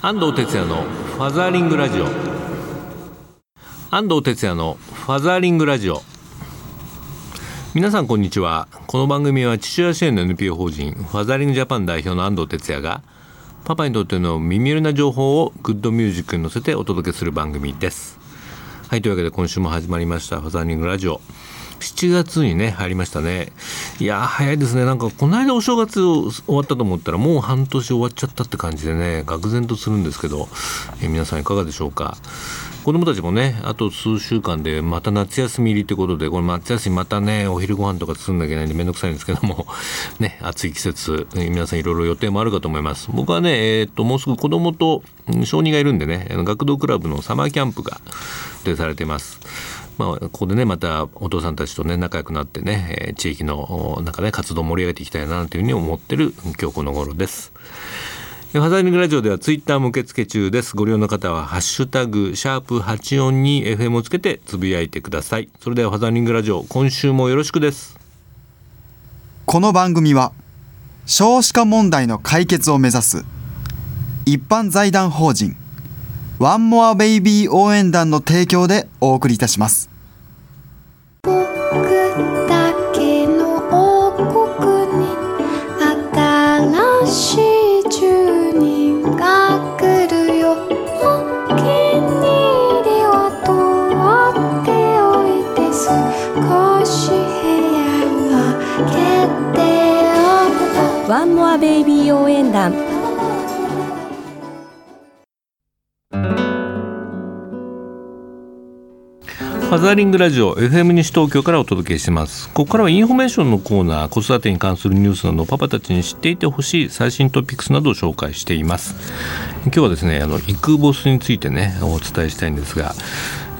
安藤哲也のファザーリングラジオ。安藤哲也のファザーリングラジオ。皆さんこんにちは。この番組は父親支援の NPO 法人ファザーリングジャパン代表の安藤哲也がパパにとっての耳寄りな情報をグッドミュージックに乗せてお届けする番組です。はいというわけで今週も始まりましたファザーリングラジオ。7月にね入りましたね。いや早いですね。なんかこの間お正月終わったと思ったらもう半年終わっちゃったって感じでね愕然とするんですけど、え皆さんいかがでしょうか？子供たちもねあと数週間でまた夏休み入りってことでこれ夏休みまたねお昼ご飯とか作んなきゃいけないんでめんどくさいんですけども。ね暑い季節皆さんいろいろ予定もあるかと思います。僕はねえー、っともうすぐ子供と小児がいるんでね学童クラブのサマーキャンプが予定されています。まあ、ここでねまたお父さんたちとね仲良くなってね、えー、地域の中ね活動を盛り上げていきたいなというふうに思ってる今日この頃です。ファザーリングラジオではツイッターも受付中です。ご利用の方はハッシュタグシャープ84に FM をつけてつぶやいてください。それではファザーリングラジオ今週もよろしくです。この番組は少子化問題の解決を目指す一般財団法人ワンモアベイビー応援団の提供でお送りいたします。ワンモアベイビー応援団。ザーリングラジオ FM 西東京からお届けしてます。ここからはインフォメーションのコーナー子育てに関するニュースなどパパたちに知っていてほしい最新トピックスなどを紹介しています。今日はですねあのイクボスについてねお伝えしたいんですが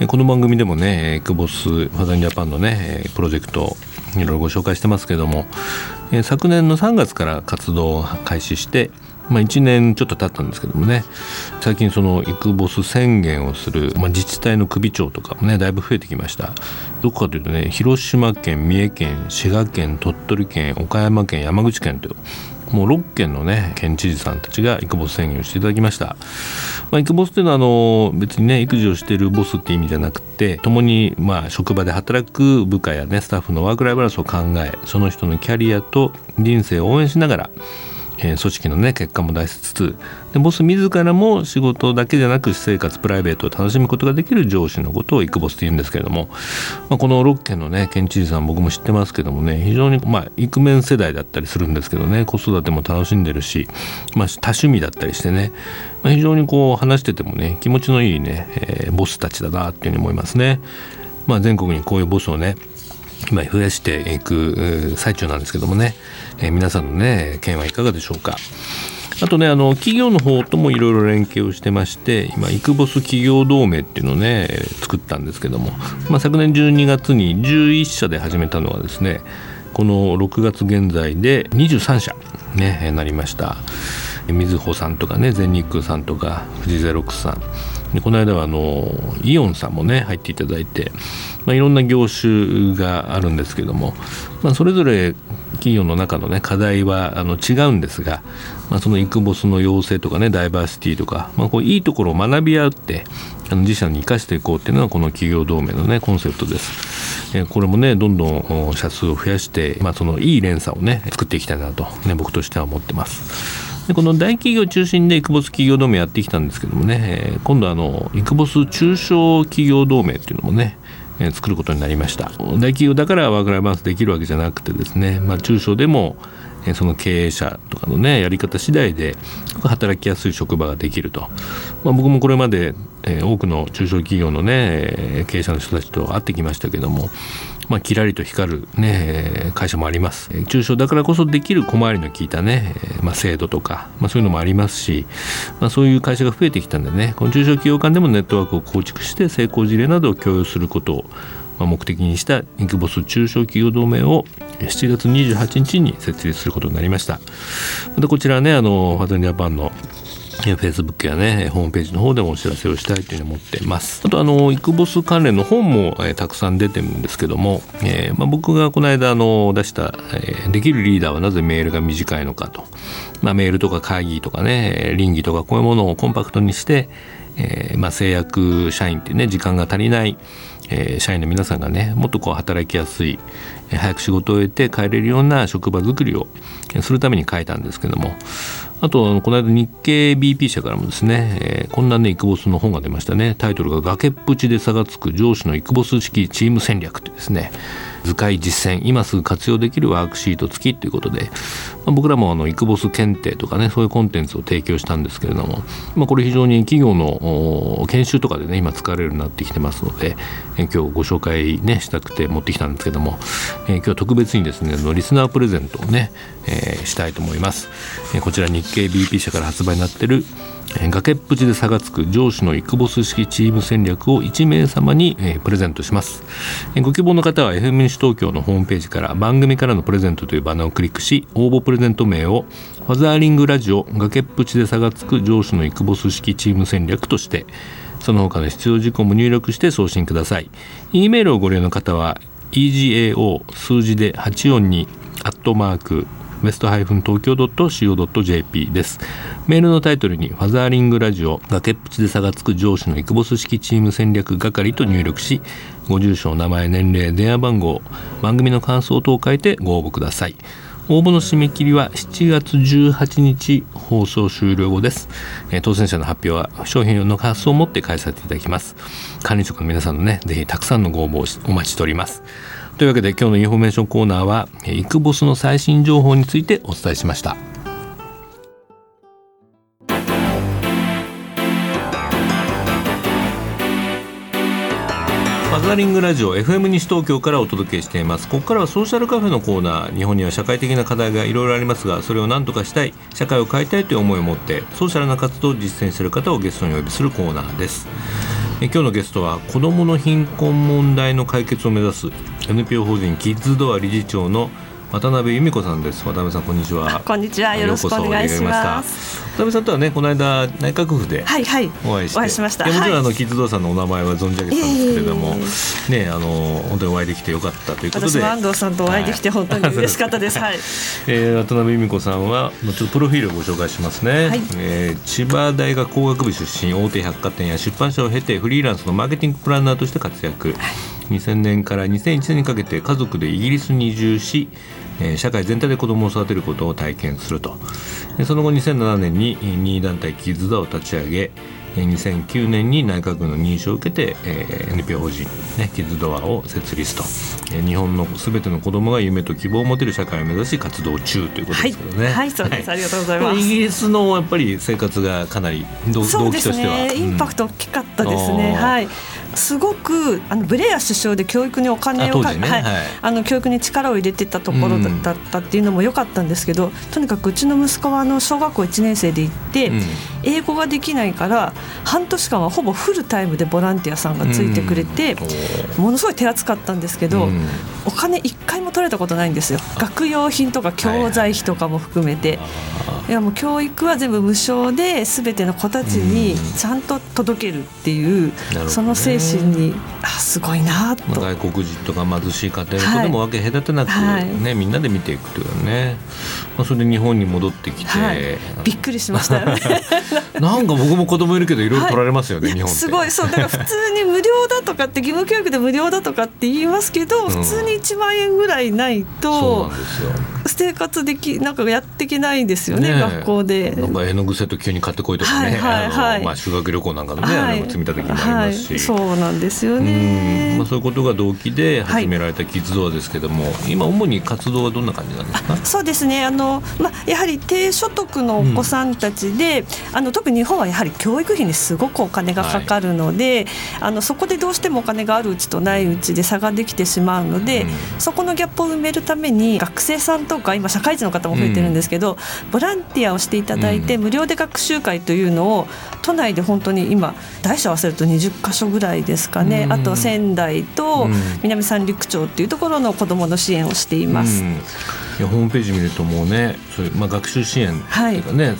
この番組でもねイクボスファザリンジャパンのねプロジェクトいろいろご紹介してますけども昨年の3月から活動を開始してまあ、1年ちょっと経ったんですけどもね。最近そのイクボス宣言をする、まあ、自治体の首長とかもねだいぶ増えてきました。どこかというとね広島県三重県滋賀県鳥取県岡山県山口県というもう6県のね県知事さんたちがイクボス宣言をしていただきました、まあ、イクボスっていうのはあの別にね育児をしているボスって意味じゃなくて共にまあ職場で働く部下やねスタッフのワークライフバランスを考えその人のキャリアと人生を応援しながらえー、組織のね結果も出しつつでボス自らも仕事だけじゃなく私生活プライベートを楽しむことができる上司のことをイクボスと言うんですけれども、まあ、この6県のね県知事さん僕も知ってますけどもね非常にまあイクメン世代だったりするんですけどね子育ても楽しんでるし、まあ、多趣味だったりしてね、まあ、非常にこう話しててもね気持ちのいいね、えー、ボスたちだなっていうふうに思いますね。まあ、全国にこういうボスをね今増やしていく最中なんですけどもね、えー、皆さんのね件はいかがでしょうか。あとねあの企業の方ともいろいろ連携をしてまして今イクボス企業同盟っていうのをね作ったんですけども、まあ、昨年12月に11社で始めたのはですねこの6月現在で23社ねなりました。みずほさんとかね全日空さんとか富士ゼロックスさん。でこの間はあのイオンさんもね入っていただいて、まあ、いろんな業種があるんですけども、まあ、それぞれ企業の中の、ね、課題はあの違うんですが、まあ、そのイクボスの要請とかねダイバーシティとか、まあ、こういいところを学び合ってあの自社に生かしていこうっていうのがこの企業同盟のねコンセプトです。えこれもねどんどん社数を増やして、まあ、そのいい連鎖をね作っていきたいなと、ね、僕としては思ってます。でこの大企業中心でイクボス企業同盟やってきたんですけどもね、えー、今度あのイクボス中小企業同盟っていうのもねえ作ることになりました。大企業だからワークライフバランスできるわけじゃなくてですね、まあ、中小でもその経営者とかのねやり方次第で働きやすい職場ができると、まあ、僕もこれまで、え多くの中小企業のね経営者の人たちと会ってきましたけどもまあ、キラリと光る、ね、会社もあります。中小だからこそできる小回りの効いたね、まあ、制度とか、まあ、そういうのもありますし、まあ、そういう会社が増えてきたんでねこの中小企業間でもネットワークを構築して成功事例などを共有することを目的にしたインクボス中小企業同盟を7月28日に設立することになりました。またこちらねあのファザンジャパンのフェイスブックやねホームページの方でもお知らせをしたいというふうに思っています。あとあのイクボス関連の本も、えー、たくさん出てるんですけども、えーまあ、僕がこの間あの出した、えー「できるリーダーはなぜメールが短いのかと」まあ、メールとか会議とかね倫理とかこういうものをコンパクトにして、えーまあ、制約社員ってね時間が足りないえー、社員の皆さんがねもっとこう働きやすい、早く仕事を終えて帰れるような職場づくりをするために書いたんですけどもあとこの間日経 BP 社からもですね、えー、こんなねイクボスの本が出ましたね。タイトルが「崖っぷちで差がつく上司のイクボス式チーム戦略」というですね。図解実践。今すぐ活用できるワークシート付きということで、まあ、僕らもあのイクボス検定とかねそういうコンテンツを提供したんですけれども、まあ、これ非常に企業の研修とかでね今使われるようになってきてますので、え今日ご紹介ねしたくて持ってきたんですけども、え今日は特別にですねのリスナープレゼントをね、えー、したいと思います、えこちら日経 BP 社から発売になってる崖っぷちで差がつく上司のイクボス式チーム戦略を1名様にプレゼントします。ご希望の方は FM 西東京のホームページから番組からのプレゼントというバナーをクリックし応募プレゼント名をファザーリングラジオ崖っぷちで差がつく上司のイクボス式チーム戦略としてその他の必要事項も入力して送信ください。E メールをご利用の方は EGAO 数字で842アットマークウエスト東京 .co.jp です。メールのタイトルにファザーリングラジオ崖っぷちで差がつく上司のイクボス式チーム戦略係と入力し、ご住所、名前、年齢、電話番号、番組の感想等を書いてご応募ください。応募の締め切りは7月18日放送終了後です、えー、当選者の発表は商品の発送をもって代えさせていただきます管理職の皆さんのねぜひたくさんのご応募をお待ちしておりますというわけで今日のインフォメーションコーナーはイクボスの最新情報についてお伝えしました。マザリングラジオ FM 西東京からお届けしています。ここからはソーシャルカフェのコーナー。日本には社会的な課題がいろいろありますがそれを何とかしたい社会を変えたいという思いを持ってソーシャルな活動を実践している方をゲストにお呼びするコーナーです。え今日のゲストは子どもの貧困問題の解決を目指す NPO 法人キッズドア理事長の渡辺由美子さんです。渡辺さんこんにちは。こんにちは。よろしくお願いします。渡辺さんとはねこの間内閣府ではいはい。お会いしました。もちろんあのキッズドアさんのお名前は存じ上げてたんですけれども、ねあの本当にお会いできてよかったということで。私も安藤さんとお会いできて本当に嬉しかったです。はい、えー、渡辺由美子さんはちょっとプロフィールをご紹介しますね、はい、えー、千葉大学工学部出身大手百貨店や出版社を経てフリーランスのマーケティングプランナーとして活躍、はい2000年から2001年にかけて家族でイギリスに移住しえ社会全体で子どもを育てることを体験すると。その後2007年に任意団体キッズダを立ち上げ2009年に内閣府の認証を受けて、えー、NPO 法人、ね、キッズドアを設立と、えー、日本のすべての子どもが夢と希望を持てる社会を目指し活動中ということですけどね。はい、はい、そうです、はい、ありがとうございます。イギリスのやっぱり生活がかなり動機としては、ね、インパクト大きかったですね。はい。すごくあのブレア首相で教育にお金をか、ね、はい、はい、あの教育に力を入れてたところだったっていうのも良かったんですけど、うん、とにかくうちの息子はあの小学校1年生で行って、うん、英語ができないから半年間はほぼフルタイムでボランティアさんがついてくれて、うん、ものすごい手厚かったんですけど、お金一回も取れたことないんですよ。学用品とか教材費とかも含めて。いやもう教育は全部無償で全ての子たちにちゃんと届けるっていう、その精神にあすごいなと、外国人とか貧しい家庭の子でも分け隔てなく、はい、ね、みんなで見ていくというね、まあ、それで日本に戻ってきて、はい、びっくりしました。なんか僕も子供いるけどいろいろ取られますよね、日本すごい。そうだから普通に無料だとかって義務教育で無料だとかって言いますけど、普通に1万円ぐらいないと、生活できなんかやっていけないですよね、ね学校で。なんか絵の具セット急に買ってこいとかね、はいはいまあ、修学旅行なんかのね、はい、積み立て金もありますし、そうなんですよね、まあ、そういうことが動機で始められたキッズドアですけども、今主に活動はどんな感じなんですか？そうですね。あの、まあ、やはり低所得のお子さんたちで、うん、あの特に日本はやはり教育費にすごくお金がかかるので、あのそこでどうしてもお金があるうちとないうちで差ができてしまうので、うん、そこのギャップを埋めるために学生さんとか今社会人の方も増えてるんですけど、ボランティアをしていただいて、無料で学習会というのを都内で本当に今大小合わせると20か所ぐらいですかね、あと仙台と南三陸町っていうところの子どもの支援をしています。いやホームページ見るともうねそういう、まあ、学習支援っていうかね、はい、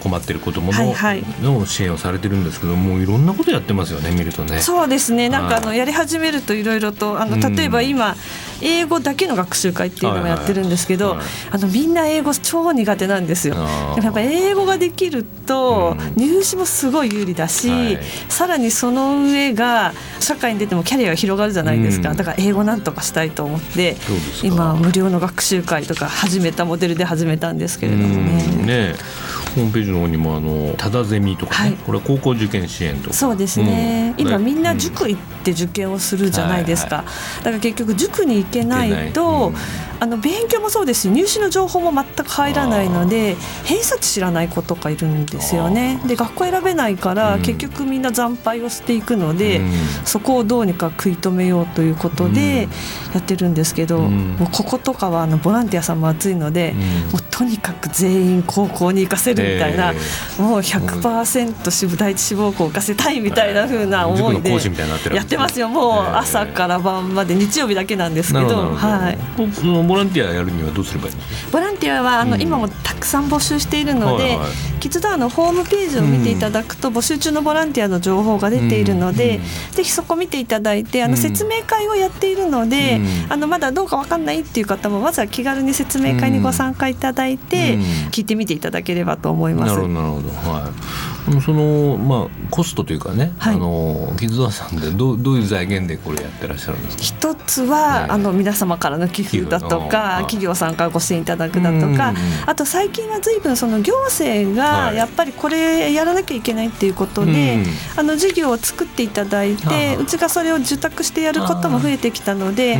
困ってる子どもの,、の支援をされてるんですけどもういろんなことやってますよね見るとね。そうですね。なんかあのやり始めるといろいろとあの例えば今、英語だけの学習会っていうのもやってるんですけど、あのみんな英語超苦手なんですよ。でもやっぱ英語ができると入試もすごい有利だし、はい、さらにその上が社会に出てもキャリアが広がるじゃないですか、だから英語なんとかしたいと思って今無料の学習会とか始めたモデルで始めたんですけれどもね。ねホームページの方にもあのただゼミとかね、はい、これは高校受験支援とか。そうですね、うん、今みんな塾行って受験をするじゃないですか、はいはい、だから結局塾に行けないと、うん、あの勉強もそうですし入試の情報も全く入らないので偏差値知らない子とかいるんですよね。で学校選べないから、結局みんな惨敗をしていくので、そこをどうにか食い止めようということでやってるんですけど、もうこことかはあのボランティアさんも熱いので、もうとにかく全員高校に行かせるみたいな、もう100%支部第一志望校行かせたいみたいなふうな思いでやってますよ。もう朝から晩まで日曜日だけなんですけどはい。ボランティアやるにはどうすればいいボランティアはあの、今もたくさん募集しているので、キッズドアのホームページを見ていただくと、募集中のボランティアの情報が出ているので、ぜひそこ見ていただいてあの説明会をやっているので、あのまだどうか分かんないっていう方もまずは気軽に説明会にご参加いただいて、聞いてみていただければと思います。なるほどなるほどはいそのまあコストというかね、はい、あのキッズドアさんでどどういう財源でこれやってらっしゃるんですか？一つは、ね、あの皆様からの寄付だとか企業さんからご支援いただくだとかあと最近は随分その行政がやっぱりこれやらなきゃいけないっていうことで、はい、あの事業を作っていただいてうちがそれを受託してやることも増えてきたので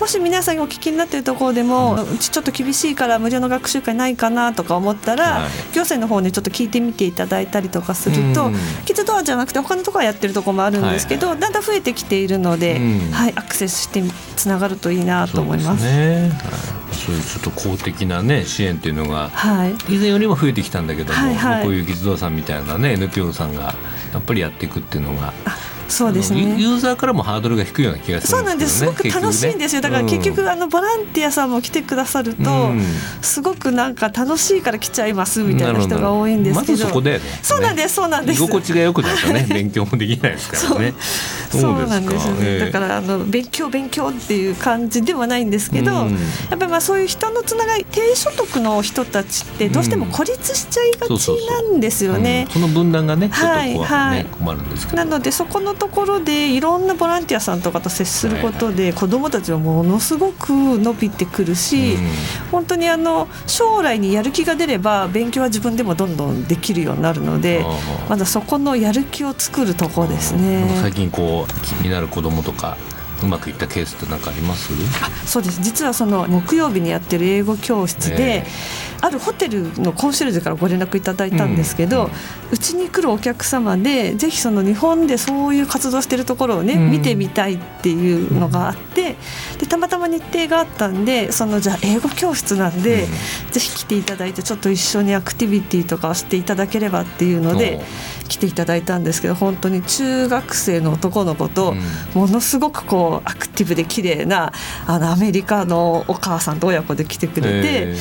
もし皆さんがお聞きになっているところでもうちちょっと厳しいから無料の学習会ないかなとか思ったら、はい、行政の方にちょっと聞いてみていただいたりとかすると、キッズドアじゃなくて他のところはやってるところもあるんですけど、はい。はい、だんだん増えてきているので、はい、アクセスしてつながるといいなと思います。そうね、はいそういうちょっと公的な、ね、支援っていうのが、はい、以前よりも増えてきたんだけども、はいはい、こういうキッズドアさんみたいな、ね、NPO さんがやっぱりやっていくっていうのが。そうですね。ユーザーからもハードルが低いような気がするんですけど、ね、そうなんです。すごく楽しいんですよ、だから結局、あのボランティアさんも来てくださると、うん、すごくなんか楽しいから来ちゃいますみたいな人が多いんですけど、ま、そこで、ね、そうなんです。そうなんです。居心地が良くないとね。勉強もできないですからね。そう。なんですね、えー、だからあの勉強勉強っていう感じではないんですけど、うん、やっぱりまあそういう人のつながり低所得の人たちってどうしても孤立しちゃいがちなんですよね、その分断がねちょっと、ね、はい、困るんですけど。なのでそこのところでいろんなボランティアさんとかと接することで、子どもたちはものすごく伸びてくるし、本当にあの将来にやる気が出れば勉強は自分でもどんどんできるようになるのでまだそこのやる気を作るところですね。最近こう気になる子どもとかうまくいったケースって何かあります？あそうです。実はその木曜日にやってる英語教室で、あるホテルのコンシェルジュからご連絡いただいたんですけどうち、ん、に来るお客様でぜひその日本でそういう活動してるところをね、うん、見てみたいっていうのがあってでたまたま日程があったんでそのじゃあ英語教室なんで、うん、ぜひ来ていただいてちょっと一緒にアクティビティとかをしていただければっていうので来ていただいたんですけど本当に中学生の男の子とものすごくこうアクティブで綺麗なあなアメリカのお母さんと親子で来てくれて。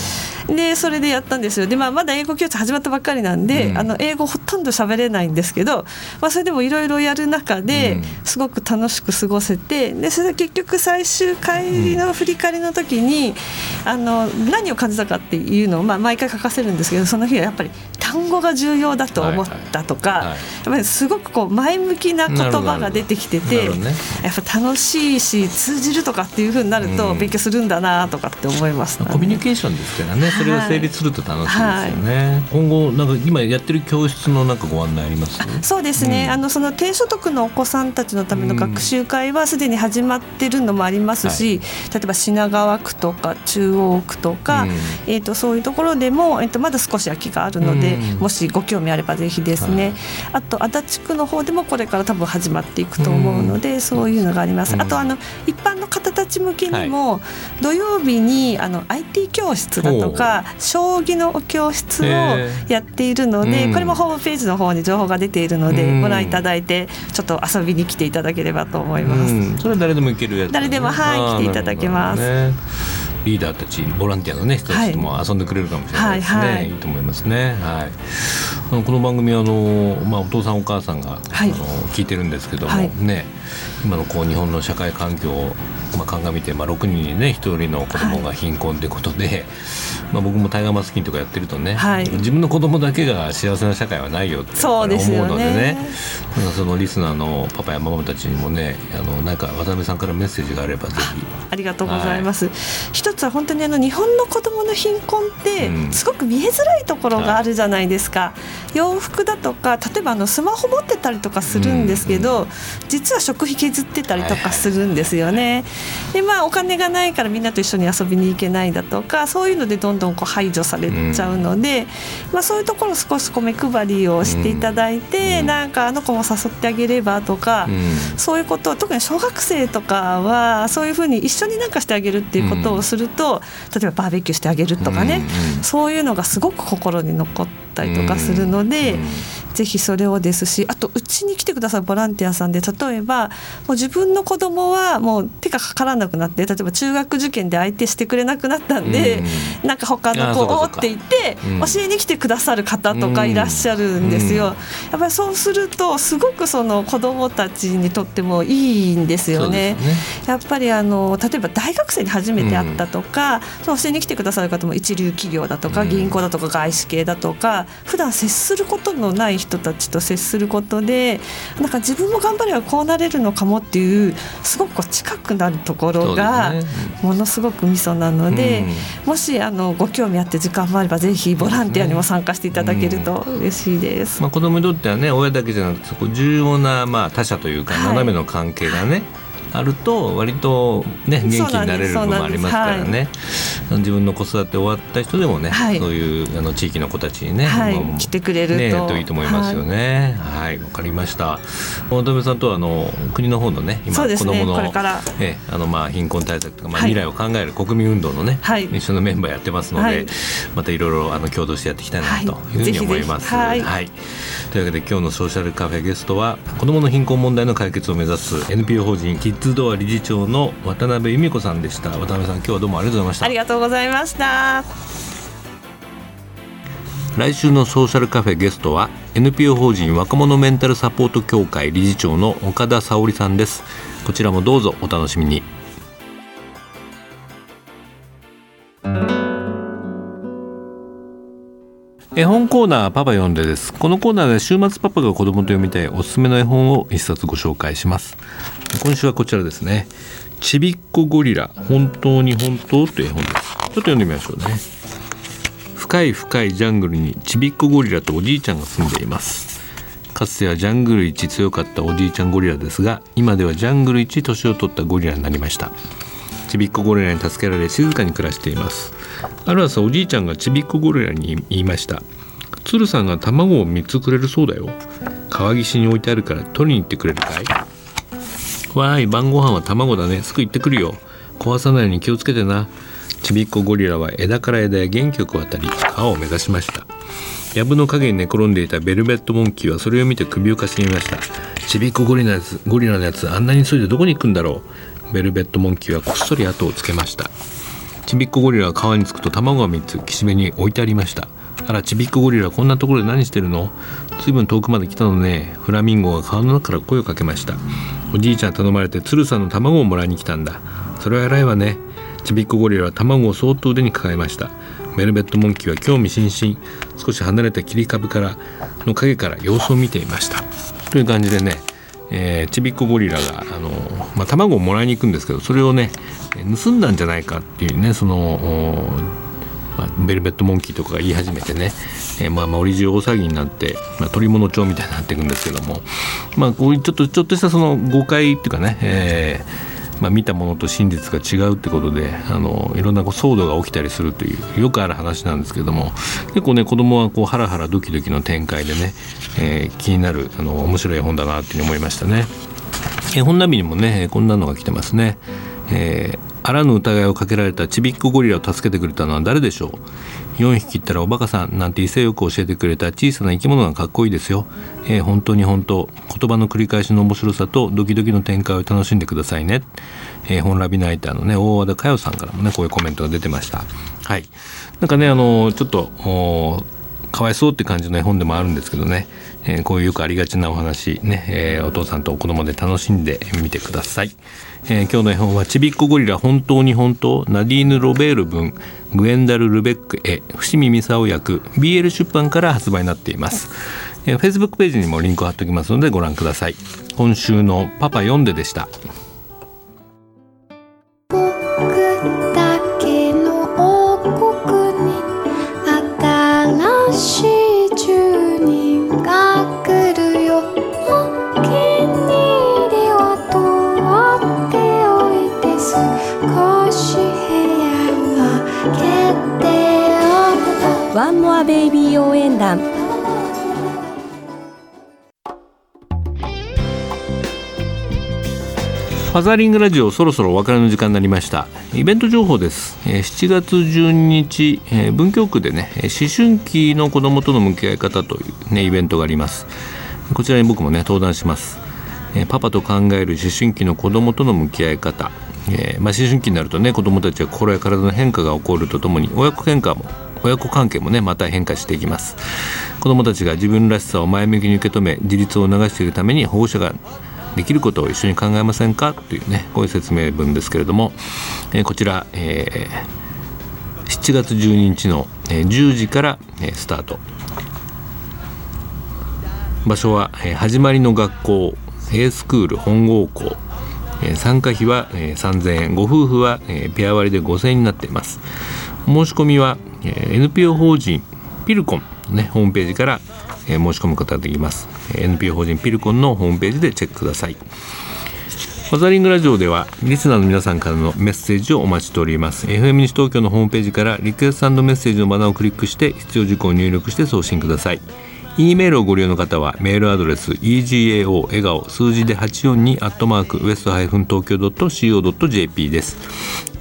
でそれでやったんですよ。で、まあ、まだ英語教室始まったばっかりなんで、うん、あの英語ほとんど喋れないんですけど、まあ、それでもいろいろやる中ですごく楽しく過ごせてでそれで結局最終帰りの振り返りの時に、あの何を感じたかっていうのを、まあ、毎回書かせるんですけどその日はやっぱり単語が重要だと思ったとか、はいはいはい、やっぱりすごくこう前向きな言葉が出てきてて、ね、やっぱ楽しいし通じるとかっていうふうになると勉強するんだなとかって思います、ね、コミュニケーションですからね。それが成立すると楽しいですよね、はい、今後なんか今やってる教室のなんかご案内あります？そうですね、うん、あのその低所得のお子さんたちのための学習会はすでに始まってるのもありますし、うん例えば品川区とか中央区とか、うん、えーと、そういうところでも、えーと、まだ少し空きがあるので、もしご興味あればぜひですね、はい、あと足立区の方でもこれから多分始まっていくと思うので、そういうのがあります。あとあの一般の方たち向けにも、土曜日にあの IT 教室だとか将棋の教室をやっているので、これもホームページの方に情報が出ているので、ご覧いただいてちょっと遊びに来ていただければと思います。それは誰でも行けるやつ、ね、誰でもはい来ていただけます。リーダーたちボランティアのね人たちとも遊んでくれるかもしれないですね、はいはい、いいと思いますね。はい。あのこの番組あの、まあ、お父さんお母さんが、はい、あの聞いてるんですけども、ね。今のこう日本の社会環境を、まあ、鑑みて、まあ、6人にね1人の子供が貧困ということで、まあ、僕もタイガーマスキンとかやってるとね、はい、自分の子供だけが幸せな社会はないよって思うのでね。ねそのリスナーのパパやママたちにもねあのなんか渡辺さんからメッセージがあればぜひありがとうございます、はい、一つは本当にあの日本の子供の貧困ってすごく見えづらいところがあるじゃないですか、うん、洋服だとか例えばあのスマホ持ってたりとかするんですけど、うん。うん、実は食費削ってたりとかするんですよね、でまあお金がないからみんなと一緒に遊びに行けないだとかそういうのでどんどんこう排除されちゃうので、まあ、そういうところ少しこう目配りをしていただいて、なんかあの子も誘ってあげればとか、そういうこと特に小学生とかはそういうふうに一緒になんかしてあげるっていうことをすると、例えばバーベキューしてあげるとかね、そういうのがすごく心に残ったりとかするので。ぜひそれをですしあとうちに来てくださるボランティアさんで例えばもう自分の子供はもう手がかからなくなって例えば中学受験で相手してくれなくなったんで、うん、なんか他の子をって言って教えに来てくださる方とかいらっしゃるんですよ。やっぱりそうするとすごくその子供たちにとってもいいんですよね。ね。やっぱりあの例えば大学生に初めて会ったとか、うん、その教えに来てくださる方も一流企業だとか銀行だとか外資系だとか普段接することのない人たちと接することでなんか自分も頑張ればこうなれるのかもっていうすごく近くなるところがものすごくミソなので、もしあのご興味あって時間もあればぜひボランティアにも参加していただけると嬉しいです。うん、まあ、子供にとってはね親だけじゃなくて重要なまあ他者というか斜めの関係がね、はいあると割とね元気になれる部分もありますからね、はい、自分の子育て終わった人でもね、はい、そういうあの地域の子たちにね、はい、来てくれると,、ね、といいと思いますよね。はい。わ、かりました。渡辺さんとはあの国の方のね今、ね、子どものえあのまあ貧困対策とか、まあ、未来を考える国民運動のね、一緒のメンバーやってますので、またいろいろあの共同してやっていきたいなというふうに思います。はい。というわけで今日のソーシャルカフェゲストは子どもの貧困問題の解決を目指す NPO 法人キッズドア理事長の渡辺由美子さんでした。渡辺さん今日はどうもありがとうございました。ありがとうございました。来週のソーシャルカフェゲストは NPO 法人若者メンタルサポート協会理事長の岡田沙織さんです。こちらもどうぞお楽しみに。絵本コーナーパパ読んでです。このコーナーで週末パパが子供と読みたいおすすめの絵本を一冊ご紹介します今週はこちらですね。ちびっこゴリラ本当に本当という本です。ちょっと読んでみましょうね。深い深いジャングルにちびっこゴリラとおじいちゃんが住んでいます。かつてはジャングル一強かったおじいちゃんゴリラですが今ではジャングル一年を取ったゴリラになりました。ちびっこゴリラに助けられ静かに暮らしています。ある朝おじいちゃんがちびっこゴリラに言いました。鶴さんが卵を3つくれるそうだよ。川岸に置いてあるから取りに行ってくれるかい？わーい晩ご飯は卵だね。すぐ行ってくるよ。壊さないように気をつけてな。ちびっこゴリラは枝から枝へ元気よく渡り川を目指しました。藪の陰に寝転んでいたベルベットモンキーはそれを見て首をかしげました。ちびっこゴリラのやつゴリラのやつあんなに急いでどこに行くんだろう。ベルベットモンキーはこっそり後をつけました。ちびっこゴリラは川に着くと卵が3つ岸辺に置いてありました。あらちびっこゴリラこんなところで何してるの？随分遠くまで来たのね。フラミンゴが川の中から声をかけました。おじいちゃん頼まれて鶴さんの卵をもらいに来たんだ。それは偉いわね。ちびっこゴリラは卵をそっと腕に抱えました。メルベットモンキーは興味津々。少し離れた切り株からの影から様子を見ていました。という感じでね、えー、ちびっこゴリラがあの、まあ、卵をもらいに行くんですけどそれをね盗んだんじゃないかっていうねそのまあ、ベルベットモンキーとかが言い始めてね、えー、まあ、まあ、オリジ大騒ぎになって、まあ、取り物帳みたいになっていくんですけども、まあ、こういうちょっとちょっとしたその誤解っていうかね、えーまあ、見たものと真実が違うってことであのいろんなこう騒動が起きたりするというよくある話なんですけども結構ね子供はこうハラハラドキドキの展開でね、えー、気になるあの面白い本だなっていうふうに思いましたね。絵本ナビにもねこんなのが来てますね。えーあらぬ疑いをかけられたちびっこゴリラを助けてくれたのは誰でしょう？4匹いったらおバカさんなんて威勢よく教えてくれた小さな生き物がかっこいいですよ、えー、本当に本当。言葉の繰り返しの面白さとドキドキの展開を楽しんでくださいね、えー、本ラビナイターのね大和田佳代さんからもねこういうコメントが出てました。はい。なんかねあのちょっとかわいそうって感じの絵本でもあるんですけどね、えー、こういうよくありがちなお話ね、えー、お父さんと子供で楽しんでみてください、えー、今日の絵本はちびっこゴリラ本当に本当ナディーヌ・ロベール文グエンダル・ルベック絵伏見美沙役 BL 出版から発売になっています、えー、f a c e b o o ページにもリンクを貼っておきますのでご覧ください。今週のパパ読んででした。ワンモアベイビー応援団。ファザーリングラジオそろそろお別れの時間になりました。イベント情報です。7月12日文京区でね思春期の子どもとの向き合い方というねイベントがあります。こちらに僕もね登壇します。パパと考える思春期の子どもとの向き合い方。えーまあ、思春期になるとね子どもたちは心や体の変化が起こるとともに親子喧嘩も親子関係もねまた変化していきます。子どもたちが自分らしさを前向きに受け止め自立を促しているために保護者ができることを一緒に考えませんか？というねこういう説明文ですけれども、えー、こちら、えー、7月12日の10時から、えー、スタート。場所は、えー、始まりの学校 A スクール本郷校。参加費は3000円。ご夫婦はペア割りで5000円になっています。申し込みは NPO 法人ピルコンねホームページから申し込むことができます。NPO 法人ピルコンのホームページでチェックください。ファザリングラジオではリスナーの皆さんからのメッセージをお待ちしております。FM 西東京のホームページからリクエストメッセージのバナーをクリックして必要事項を入力して送信ください。E メールをご利用の方はメールアドレス egao 笑顔数字で842アットマークウエストハイフン東京 .co.jp です。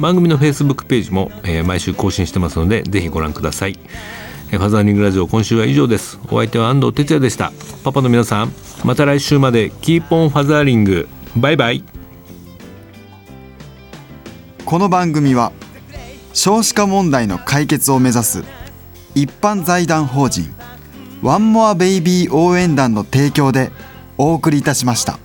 番組の Facebook ページも、えー、毎週更新してますのでぜひご覧ください。ファザーリングラジオ今週は以上です。お相手は安藤哲也でした。パパの皆さんまた来週まで。 Keep on fathering。バイバイ。この番組は少子化問題の解決を目指す一般財団法人。ワンモアベイビー応援団の提供でお送りいたしました。